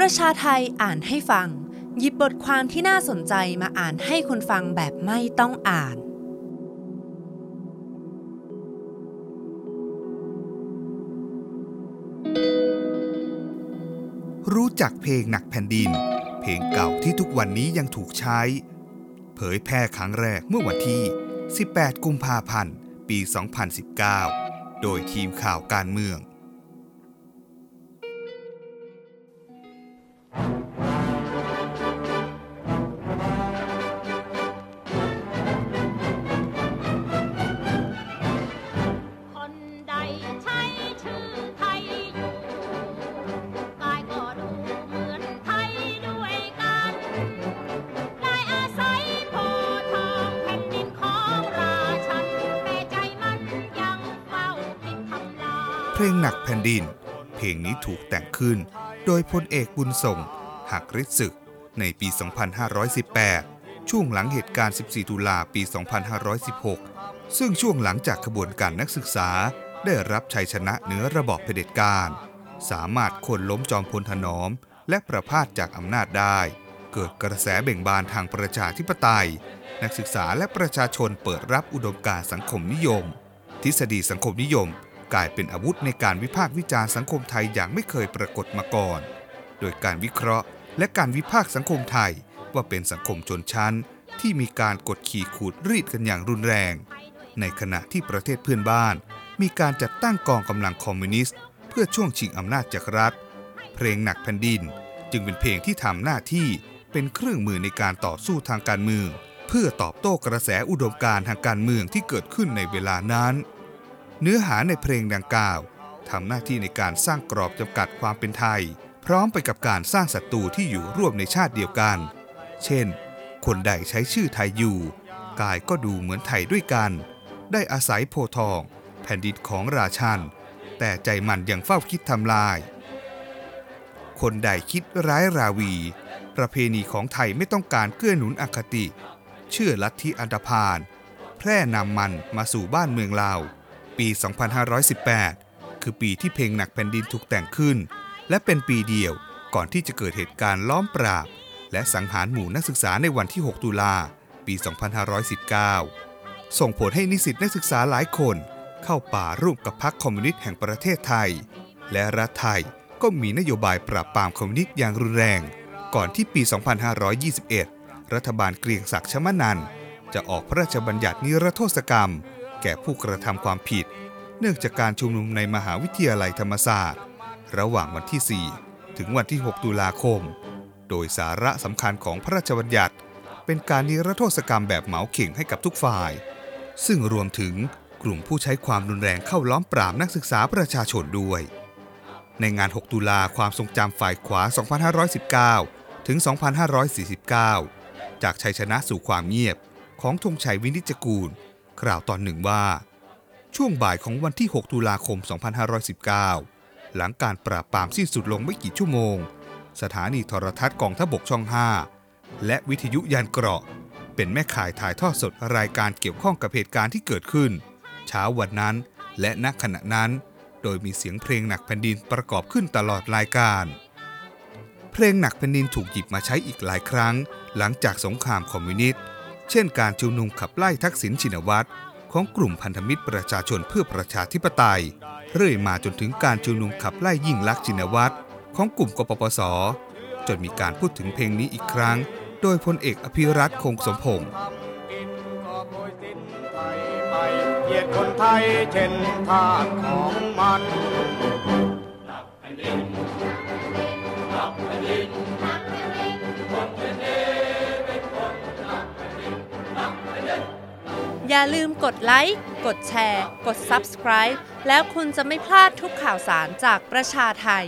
ประชาไทยอ่านให้ฟัง หยิบบทความที่น่าสนใจมาอ่านให้คนฟังแบบไม่ต้องอ่าน รู้จักเพลงหนักแผ่นดิน เพลงเก่าที่ทุกวันนี้ยังถูกใช้ เผยแพร่ครั้งแรกเมื่อวันที่ 18 กุมภาพันธ์ ปี 2019 โดยทีมข่าวการเมือง เพลงหนักแผ่นดิน เพลงนี้ถูกแต่งขึ้น โดยพลเอกบุญส่ง หักฤทธิ์ศึก ในปี 2518 ช่วงหลังเหตุการณ์ 14 ตุลาปี 2516 ซึ่งช่วงหลังจากขบวนการนักศึกษาได้รับชัยชนะเหนือระบอบเผด็จการ สามารถคนล้มจอมพลถนอม และประพาสจากอำนาจได้ เกิดกระแสเบ่งบานทางประชาธิปไตย นักศึกษาและประชาชนเปิดรับอุดมการสังคมนิยม ทฤษฎีสังคมนิยม กลายเป็นอาวุธในการวิพากษ์วิจารณ์สังคมไทยอย่างไม่เคยปรากฏมาก่อน โดยการวิเคราะห์และการวิพากษ์สังคมไทยว่าเป็นสังคมชนชั้น ที่มีการกดขี่ขูดรีดกันอย่างรุนแรง ในขณะที่ประเทศเพื่อนบ้าน มีการจัดตั้งกองกำลังคอมมิวนิสต์ เพื่อช่วงชิงอำนาจจากรัฐ เพลงหนักแผ่นดิน จึงเป็นเพลงที่ทำหน้าที่เป็นเครื่องมือในการต่อสู้ทางการเมือง เพื่อตอบโต้กระแสอุดมการณ์ทางการเมืองที่เกิดขึ้นในเวลานั้น เนื้อหาในเพลงดังกล่าวทำหน้าที่ในการสร้างกรอบจำกัดความเป็นไทย พร้อมไปกับการสร้างศัตรูที่อยู่ร่วมในชาติเดียวกัน เช่น คนใดใช้ชื่อไทยอยู่ กายก็ดูเหมือนไทยด้วยกัน ได้อาศัยโพทอง แผ่นดินของราชัน แต่ใจมันยังเฝ้าคิดทำลาย คนใดคิดร้ายราวี ประเพณีของไทยไม่ต้องการเกื้อหนุนอคติ เชื่อลัทธิอันดพาลแพร่นำมันมาสู่บ้านเมืองลาว ปี 2518 คือปีที่เพลงหนักแผ่นดินถูกแต่งขึ้น และเป็นปีเดียวก่อนที่จะเกิดเหตุการณ์ล้อมปราบ และสังหารหมู่นักศึกษาในวันที่ 6 ตุลา ปี 2519 ส่งผลให้นิสิตนักศึกษาหลายคนเข้าป่าร่วมกับพรรคคอมมิวนิสต์แห่งประเทศไทย และรัฐไทยก็มีนโยบายปราบปรามคอมมิวนิสต์อย่างรุนแรง ก่อนที่ปี 2521 รัฐบาลเกรียงศักดิ์ชมนันจะออกพระราชบัญญัตินิรโทษกรรม ก่ผู้กระทำความผิด เนื่องจากการชุมนุมในมหาวิทยาลัยธรรมศาสตร์ ระหว่างวันที่ 4 ถึงวันที่ 6 ตุลาคม โดยสาระสำคัญของพระราชบัญญัติ เป็นการนิรโทษกรรมแบบเหมาเข่งให้กับทุกฝ่าย ซึ่งรวมถึงกลุ่มผู้ใช้ความรุนแรงเข้าล้อมปรามนักศึกษาประชาชนด้วย ในงาน 6 ตุลาความทรงจำฝ่ายขวา 2519 ถึง 2549 จากชัยชนะสู่ความเงียบของธงชัยวินิจกูล กล่าวตอนหนึ่งว่า ช่วงบ่ายของวันที่ 6 ตุลาคม 2519 หลังการปราบปรามสิ้นสุดลงไม่กี่ชั่วโมง สถานีโทรทัศน์กองทพบกช่อง 5 และวิทยุยานเกราะ เป็นแม่ข่ายถ่ายทอดสดรายการเกี่ยวข้องกับเหตุการณ์ที่เกิดขึ้น เช้าวันนั้น และณขณะนั้น โดยมีเสียงเพลงหนักแผ่นดินประกอบขึ้นตลอดรายการเพลงหนักแผ่นดินถูกหยิบมาใช้อีกหลายครั้ง หลังจากสงครามคอมมิวนิสต์ เช่นการชุมนุมขับไล่ทักษิณชินวัตรของกลุ่มพันธมิตรประชาชนเพื่อประชาธิปไตย เรื่อยมาจนถึงการชุมนุมขับไล่ยิ่งลักษณ์ชินวัตรของกลุ่มกปปส จนมีการพูดถึงเพลงนี้อีกครั้ง โดยพลเอกอภิรัตคงสมพงษ์กินก็โบยสิ้นไทยไปเหยียดคนไทยเช่นทาสของมัน อย่าลืมกดไลค์ กดแชร์ กด Subscribe แล้วคุณจะไม่พลาดทุกข่าวสารจากประชาไทย